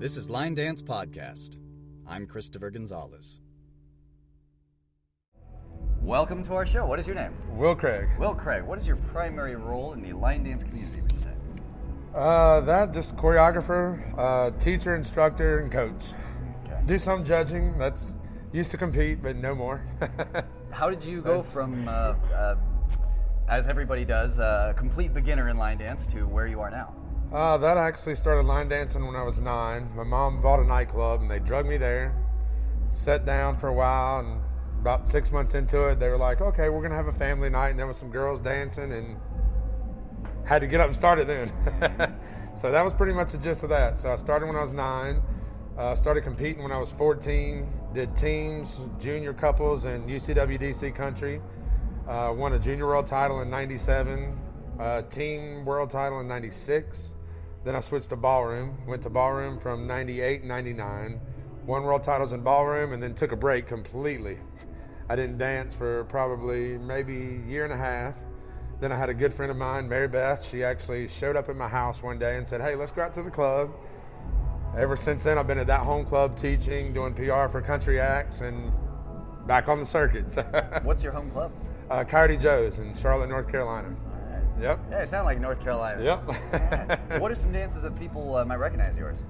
This is Line Dance Podcast. I'm Christopher Gonzalez. Welcome to our show. What is your name? Will Craig. Will Craig. What is your primary role in the line dance community, would you say? Uh, that just choreographer, uh, teacher, instructor, and coach. Okay. Do some judging. That's used to compete, but no more. How did you go from, uh, uh, as everybody does, a complete beginner in line dance to where you are now? Uh, that actually started line dancing when I was nine. My mom bought a nightclub, and they drug me there. Sat down for a while, and about six months into it, they were like, "Okay, we're gonna have a family night," and there was some girls dancing, and had to get up and start it then. so that was pretty much the gist of that. So I started when I was nine. Uh, started competing when I was 14. Did teams, junior couples, and UCWDC country. Uh, won a junior world title in '97. Uh, team world title in '96. Then I switched to ballroom. Went to ballroom from '98, '99. Won world titles in ballroom, and then took a break completely. I didn't dance for probably maybe a year and a half. Then I had a good friend of mine, Mary Beth. She actually showed up at my house one day and said, Hey, let's go out to the club. Ever since then, I've been at that home club teaching, doing PR for country acts, and back on the circuits. What's your home club? uh, Coyote Joe's in Charlotte, North Carolina. Yep. Yeah, it sounds like North Carolina. Yep. what are some dances that people uh, might recognize yours?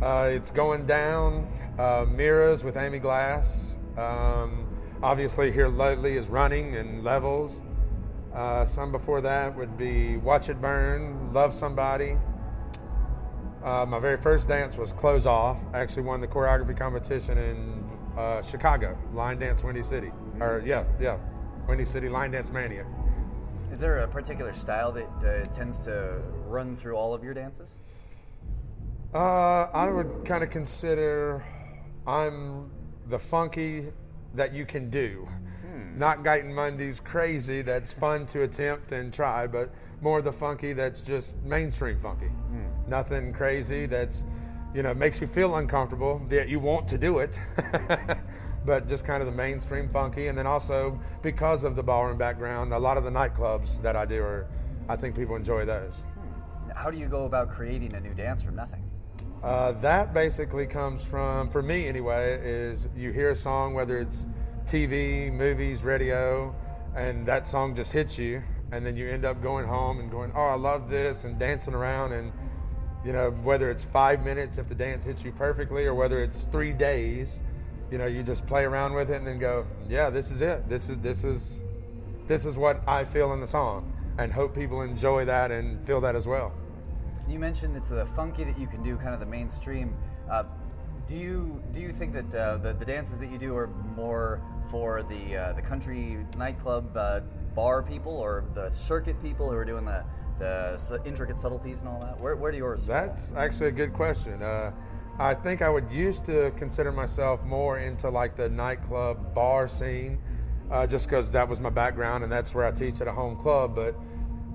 Uh, it's going down. Uh, Mira's with Amy Glass. Um, obviously, here lately is running and levels. Uh, some before that would be Watch It Burn, Love Somebody. Uh, my very first dance was Close Off. I actually won the choreography competition in uh, Chicago, Line Dance Windy City. Or, yeah, yeah, Windy City Line Dance Mania. Is there a particular style that uh, tends to run through all of your dances? Uh, I would kind of consider I'm the funky that you can do. Not Guyton Mundy's crazy that's fun to attempt and try, but more the funky that's just mainstream funky. Nothing crazy that's, you know, makes you feel uncomfortable, that you want to do it, but just kind of the mainstream funky. And then also, because of the ballroom background, a lot of the nightclubs that I do are, I think people enjoy those. How do you go about creating a new dance from nothing? Uh, that basically comes from, for me anyway, is you hear a song, whether it's TV, movies, radio, and that song just hits you, and then you end up going home and going, oh, I love this, and dancing around, and you know, whether it's five minutes if the dance hits you perfectly, or whether it's three days, you know, you just play around with it and then go, yeah, this is it. This is this is this is what I feel in the song, and hope people enjoy that and feel that as well. You mentioned it's the funky that you can do, kind of the mainstream. Uh, do you do you think that uh, the, the dances that you do are more for the uh, the country nightclub uh, bar people or the circuit people who are doing the the intricate subtleties and all that? Where, where do yours? fall? That's actually a good question. I think I would used to consider myself more into like the nightclub bar scene, uh, just because that was my background and that's where I teach at a home club. But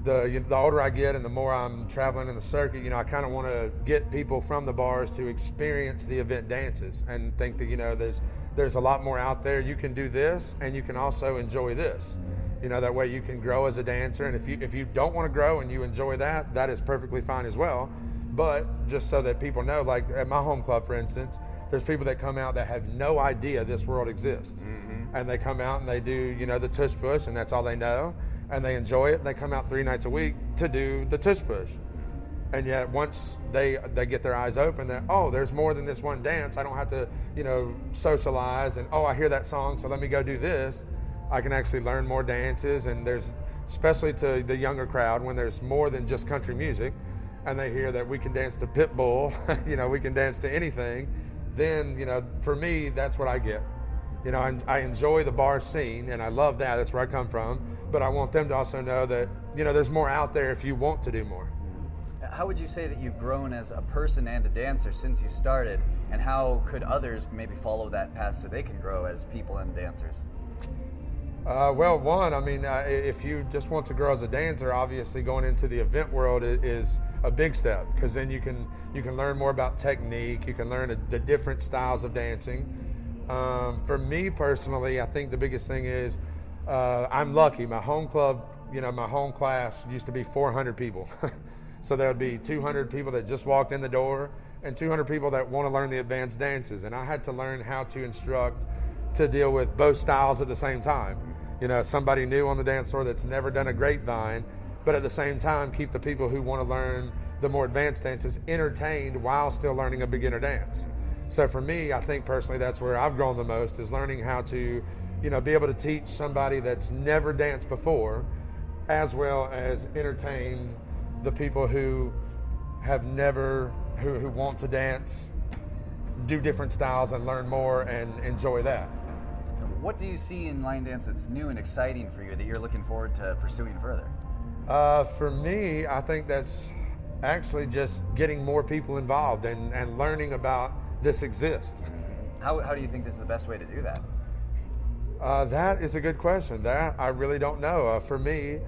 the you the older I get and the more I'm traveling in the circuit, you know, I kind of want to get people from the bars to experience the event dances and think that you know there's there's a lot more out there. You can do this and you can also enjoy this. You know, that way you can grow as a dancer. And if you if you don't want to grow and you enjoy that, that is perfectly fine as well. But just so that people know, like at my home club, for instance, there's people that come out that have no idea this world exists, mm-hmm. and they come out and they do, you know, the tush push, and that's all they know, and they enjoy it. They come out three nights a week to do the tush push, and yet once they they get their eyes open, that oh, there's more than this one dance. I don't have to, you know, socialize, and oh, I hear that song, so let me go do this. I can actually learn more dances, and there's especially to the younger crowd when there's more than just country music, and they hear that we can dance to Pitbull, you know, we can dance to anything. Then you know, for me, that's what I get. You know, I, I enjoy the bar scene, and I love that. That's where I come from. But I want them to also know that you know there's more out there if you want to do more. How would you say that you've grown as a person and a dancer since you started, and how could others maybe follow that path so they can grow as people and dancers? Uh, well, one, I mean, uh, if you just want to grow as a dancer, obviously going into the event world is a big step because then you can you can learn more about technique. You can learn a, the different styles of dancing. Um, for me personally, I think the biggest thing is uh, I'm lucky. My home club, you know, my home class used to be 400 people, so there would be 200 people that just walked in the door. and 200 people that want to learn the advanced dances. And I had to learn how to instruct to deal with both styles at the same time. You know, somebody new on the dance floor that's never done a grapevine, but at the same time, keep the people who want to learn the more advanced dances entertained while still learning a beginner dance. So for me, I think personally that's where I've grown the most is learning how to, you know, be able to teach somebody that's never danced before, as well as entertain the people who have never who, who want to dance, do different styles and learn more and enjoy that. What do you see in line dance that's new and exciting for you that you're looking forward to pursuing further? Uh, for me, I think that's actually just getting more people involved and, and learning about this exists. How, how do you think this is the best way to do that? Uh, that is a good question. That I really don't know. Uh, for me,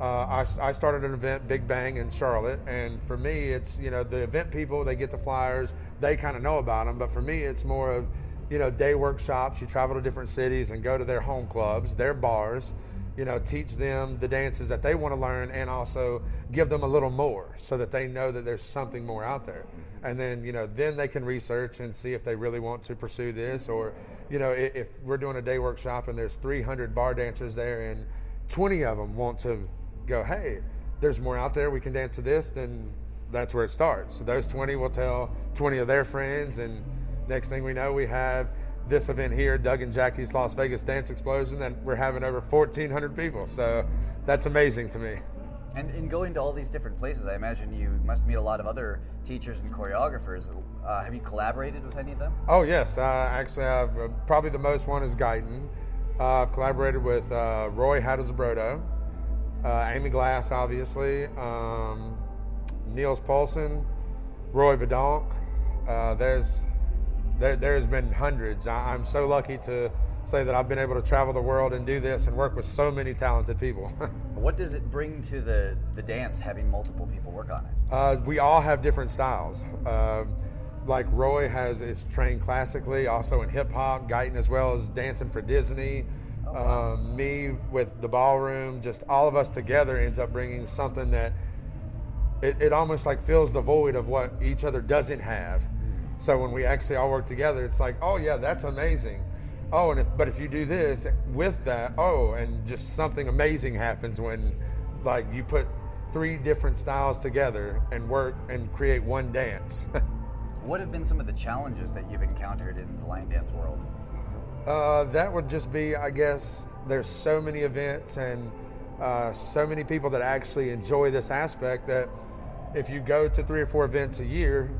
uh, I, I, started an event, Big Bang, in Charlotte, and for me, it's you know the event people they get the flyers, they kind of know about them, but for me, it's more of you know day workshops. You travel to different cities and go to their home clubs, their bars, you know, teach them the dances that they want to learn, and also give them a little more so that they know that there's something more out there, and then you know then they can research and see if they really want to pursue this, or you know if, we're doing a day workshop and there's 300 bar dancers there and 20 of them want to go, hey, there's more out there. We can dance to this. Then that's where it starts. So those 20 will tell 20 of their friends, and next thing we know, we have this event here, Doug and Jackie's Las Vegas Dance Explosion, and we're having over 1,400 people. So that's amazing to me. And in going to all these different places, I imagine you must meet a lot of other teachers and choreographers. Uh, have you collaborated with any of them? Oh yes, uh, actually, I've uh, probably the most one is Guyton. Uh, I've collaborated with uh, Roy Hadisubroto, uh, Amy Glass, obviously, um, Niels Poulsen, Roy Verdonk. Uh, there's there, there's been hundreds. I, am so lucky to say that I've been able to travel the world and do this and work with so many talented people. what does it bring to the, the dance having multiple people work on it? Uh, we all have different styles. Uh, like Roy has is trained classically, also in hip hop, Guyton as well as dancing for Disney. Um, me with the ballroom, just all of us together ends up bringing something that it, it almost like fills the void of what each other doesn't have. So when we actually all work together, it's like, oh yeah, that's amazing. Oh, and if, but if you do this with that, oh, and just something amazing happens when, like, you put three different styles together and work and create one dance. what have been some of the challenges that you've encountered in the line dance world? Uh, that would just be, I guess, there's so many events and uh, so many people that actually enjoy this aspect that if you go to three or four events a year,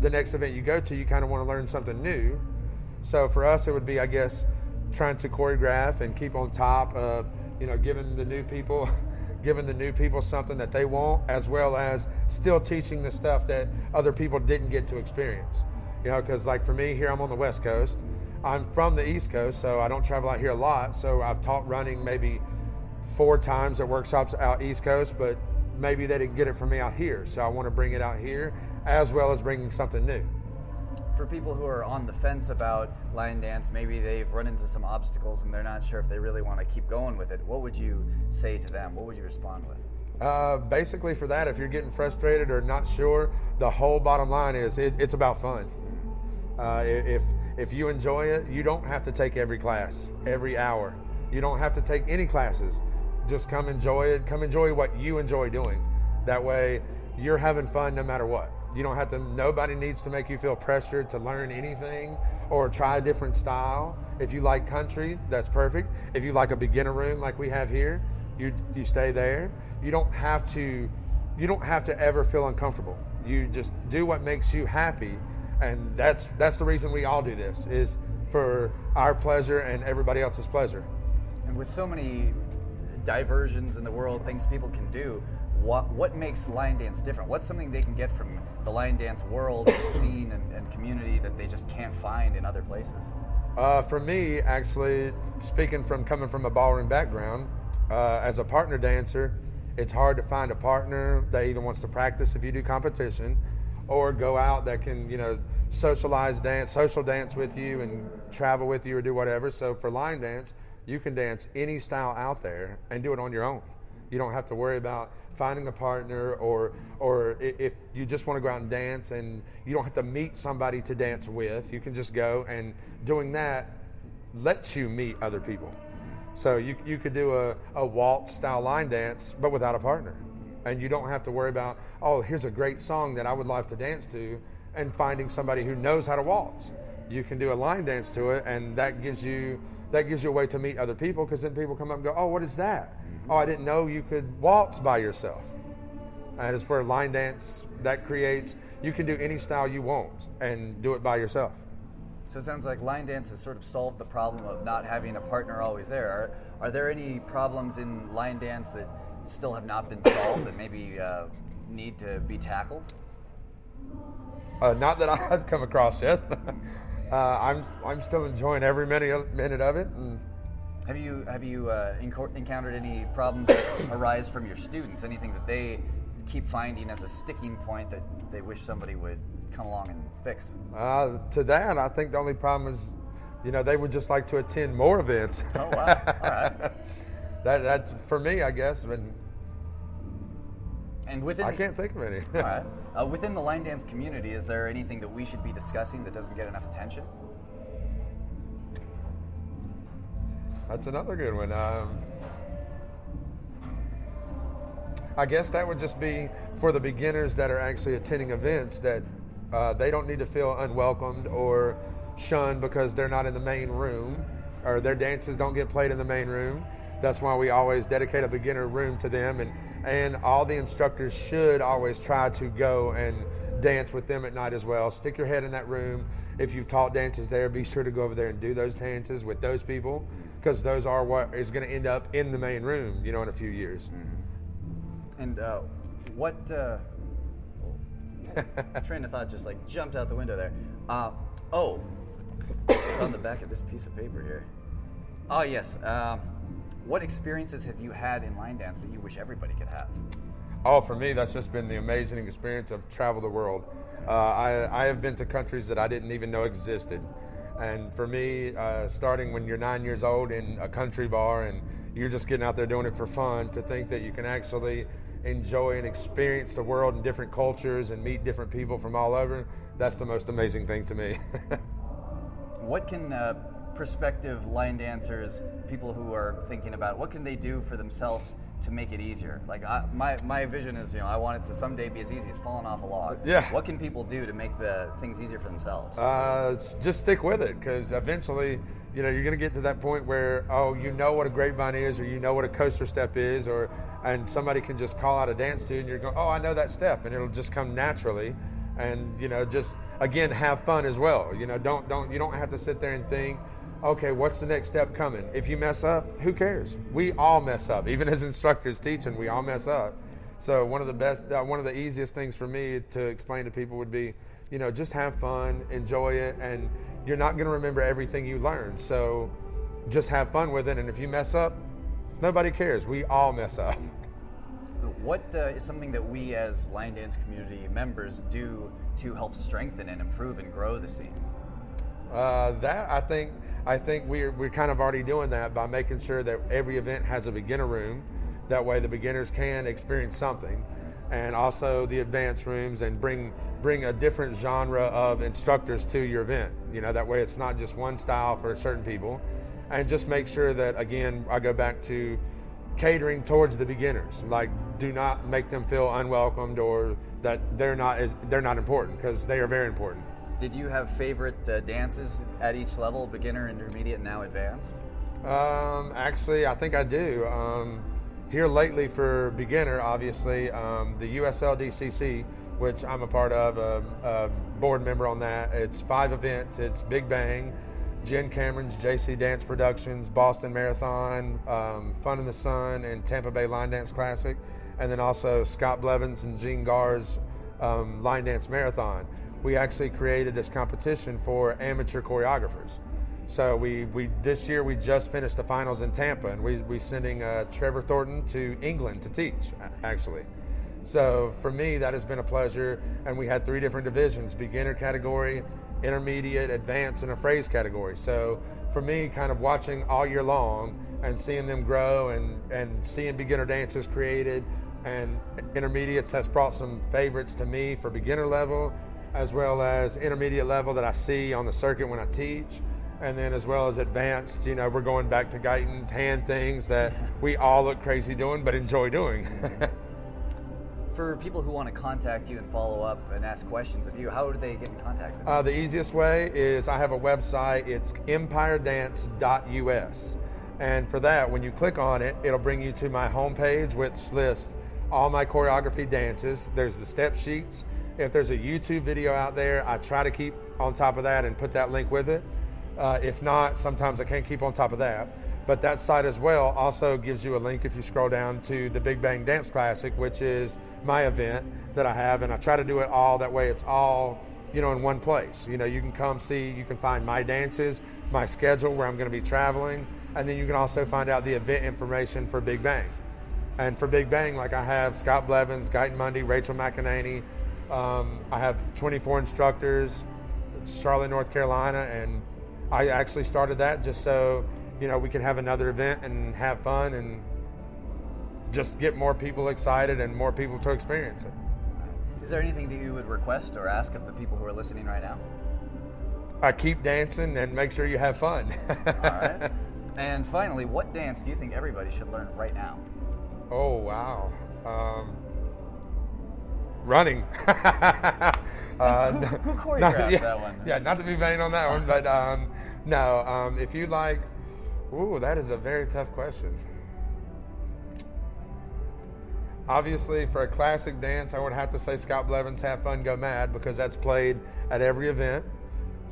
the next event you go to, you kind of want to learn something new. So for us, it would be, I guess, trying to choreograph and keep on top of, you know, giving the new people, giving the new people something that they want, as well as still teaching the stuff that other people didn't get to experience. You know, because like for me here, I'm on the West Coast I'm from the East Coast, so I don't travel out here a lot. So I've taught running maybe four times at workshops out East Coast, but maybe they didn't get it from me out here. So I want to bring it out here as well as bringing something new. For people who are on the fence about line dance, maybe they've run into some obstacles and they're not sure if they really want to keep going with it. What would you say to them? What would you respond with? Uh, basically, for that, if you're getting frustrated or not sure, the whole bottom line is it, it's about fun. Uh, if if you enjoy it, you don't have to take every class, every hour. You don't have to take any classes. Just come enjoy it. Come enjoy what you enjoy doing. That way, you're having fun no matter what. You don't have to. Nobody needs to make you feel pressured to learn anything or try a different style. If you like country, that's perfect. If you like a beginner room like we have here, you you stay there. You don't have to. You don't have to ever feel uncomfortable. You just do what makes you happy and that's that's the reason we all do this is for our pleasure and everybody else's pleasure. And with so many diversions in the world, things people can do, what what makes line dance different? What's something they can get from the line dance world, and scene, and, and community that they just can't find in other places? Uh, for me, actually, speaking from coming from a ballroom background, uh, as a partner dancer, it's hard to find a partner that either wants to practice if you do competition or go out that can, you know, socialize dance, social dance with you and travel with you or do whatever. So for line dance, you can dance any style out there and do it on your own. You don't have to worry about finding a partner, or or if you just want to go out and dance and you don't have to meet somebody to dance with, you can just go and doing that lets you meet other people. So you, you could do a, a waltz style line dance, but without a partner. And you don't have to worry about, oh, here's a great song that I would love to dance to, and finding somebody who knows how to waltz. You can do a line dance to it, and that gives you that gives you a way to meet other people because then people come up and go, oh, what is that? Mm-hmm. Oh, I didn't know you could waltz by yourself. And it's where line dance that creates. You can do any style you want and do it by yourself. So it sounds like line dance has sort of solved the problem of not having a partner always there. Are, are there any problems in line dance that still have not been solved that maybe uh, need to be tackled? Uh, not that I've come across yet. uh, I'm I'm still enjoying every minute minute of it. And have you have you uh, encountered any problems that arise from your students? Anything that they keep finding as a sticking point that they wish somebody would come along and fix? Uh, to that, I think the only problem is, you know, they would just like to attend more events. Oh wow! All right. that that's for me, I guess. And within I can't think of any. all right. Uh, within the line dance community, is there anything that we should be discussing that doesn't get enough attention? That's another good one. Um, I guess that would just be for the beginners that are actually attending events that uh, they don't need to feel unwelcomed or shunned because they're not in the main room or their dances don't get played in the main room. That's why we always dedicate a beginner room to them, and and all the instructors should always try to go and dance with them at night as well. Stick your head in that room. If you've taught dances there, be sure to go over there and do those dances with those people because those are what is going to end up in the main room, you know, in a few years. Mm-hmm. And uh, what? Uh train of thought just like jumped out the window there. Uh, oh, it's on the back of this piece of paper here. Oh yes. Um, what experiences have you had in line dance that you wish everybody could have? Oh, for me, that's just been the amazing experience of travel the world. Uh, I, I have been to countries that I didn't even know existed. And for me, uh, starting when you're nine years old in a country bar and you're just getting out there doing it for fun, to think that you can actually enjoy and experience the world in different cultures and meet different people from all over, that's the most amazing thing to me. what can uh, prospective line dancers, people who are thinking about what can they do for themselves to make it easier? Like I, my my vision is, you know, I want it to someday be as easy as falling off a log. Yeah. What can people do to make the things easier for themselves? Uh, just stick with it, because eventually, you know, you're going to get to that point where, oh, you know what a grapevine is, or you know what a coaster step is, or and somebody can just call out a dance to you and you're going, oh, I know that step, and it'll just come naturally. And you know, just again, have fun as well. You know, don't don't you don't have to sit there and think, okay, what's the next step coming? If you mess up, who cares? We all mess up, even as instructors teaching, we all mess up. So one of the best, uh, one of the easiest things for me to explain to people would be, you know, just have fun, enjoy it, and you're not going to remember everything you learned. So just have fun with it, and if you mess up, Nobody cares. We all mess up. What uh, is something that we as line dance community members do to help strengthen and improve and grow the scene? Uh, that I think I think we're we're kind of already doing that by making sure that every event has a beginner room. That way, the beginners can experience something, and also the advanced rooms, and bring bring a different genre of instructors to your event. You know, that way it's not just one style for certain people and just make sure that again I go back to catering towards the beginners. Like, do not make them feel unwelcomed or that they're not as they're not important because they are very important. Did you have favorite uh, dances at each level, beginner, intermediate, now advanced? Um, actually, I think I do. Um, here lately for beginner, obviously, um, the USLDCC, which I'm a part of, a, a board member on that. It's five events. It's Big Bang, Jen Cameron's JC Dance Productions, Boston Marathon, um, Fun in the Sun, and Tampa Bay Line Dance Classic, and then also Scott Blevins and Gene Gar's um, Line Dance Marathon. We actually created this competition for amateur choreographers. So we, we this year we just finished the finals in Tampa, and we we sending uh, Trevor Thornton to England to teach actually. So for me, that has been a pleasure. And we had three different divisions: beginner category, intermediate, advanced, and a phrase category. So for me, kind of watching all year long and seeing them grow and, and seeing beginner dancers created And intermediates has brought some favorites to me for beginner level, as well as intermediate level that I see on the circuit when I teach. And then as well as advanced, you know, we're going back to Guyton's hand things that we all look crazy doing, but enjoy doing. For people who want to contact you and follow up and ask questions of you, how do they get in contact with you? Uh, the easiest way is I have a website. It's empiredance.us. And for that, when you click on it, it'll bring you to my homepage, which lists all my choreography dances. There's the step sheets. If there's a YouTube video out there, I try to keep on top of that and put that link with it. Uh, if not, sometimes I can't keep on top of that. But that site as well also gives you a link if you scroll down to the Big Bang Dance Classic, which is my event that I have, and I try to do it all that way. It's all you know in one place. You know, you can come see, you can find my dances, my schedule where I'm going to be traveling, and then you can also find out the event information for Big Bang. And for Big Bang, like I have Scott Blevins, Guyton Mundy, Rachael McEnaney. Um, I have 24 instructors, Charlotte, North Carolina, and I actually started that just so you know we could have another event and have fun and just get more people excited and more people to experience it. Is there anything that you would request or ask of the people who are listening right now? I keep dancing and make sure you have fun. All right. And finally, what dance do you think everybody should learn right now? Oh wow. Um, running. uh, Who, who not- choreographed yeah, that one? Yeah, not to be vain on that one, but um, no. Um, if you like, ooh, that is a very tough question. Obviously, for a classic dance, I would have to say Scott Blevins' "Have Fun, Go Mad" because that's played at every event.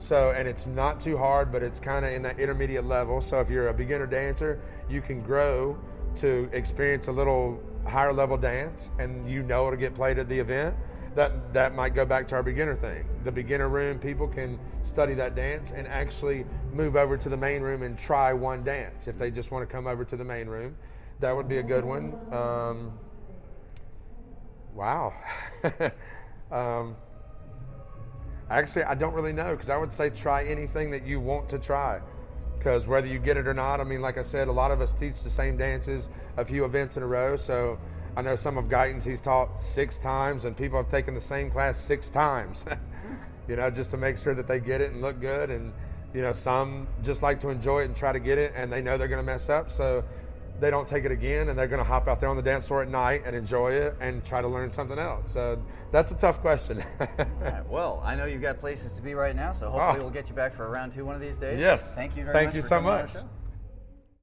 So, and it's not too hard, but it's kind of in that intermediate level. So, if you're a beginner dancer, you can grow to experience a little higher level dance, and you know it'll get played at the event. That that might go back to our beginner thing. The beginner room, people can study that dance and actually move over to the main room and try one dance if they just want to come over to the main room. That would be a good one. Um, wow. um, Actually, I don't really know because I would say try anything that you want to try. Because whether you get it or not, I mean, like I said, a lot of us teach the same dances a few events in a row. So I know some of Guyton's he's taught six times, and people have taken the same class six times. you know, just to make sure that they get it and look good. And you know, some just like to enjoy it and try to get it, and they know they're going to mess up, so they don't take it again, and they're going to hop out there on the dance floor at night and enjoy it and try to learn something else. So that's a tough question. Right, well, I know you've got places to be right now, so oh. hopefully Oh. we'll get you back for a round two one of these days. Yes. Thank you very much. Thank you so coming on our much.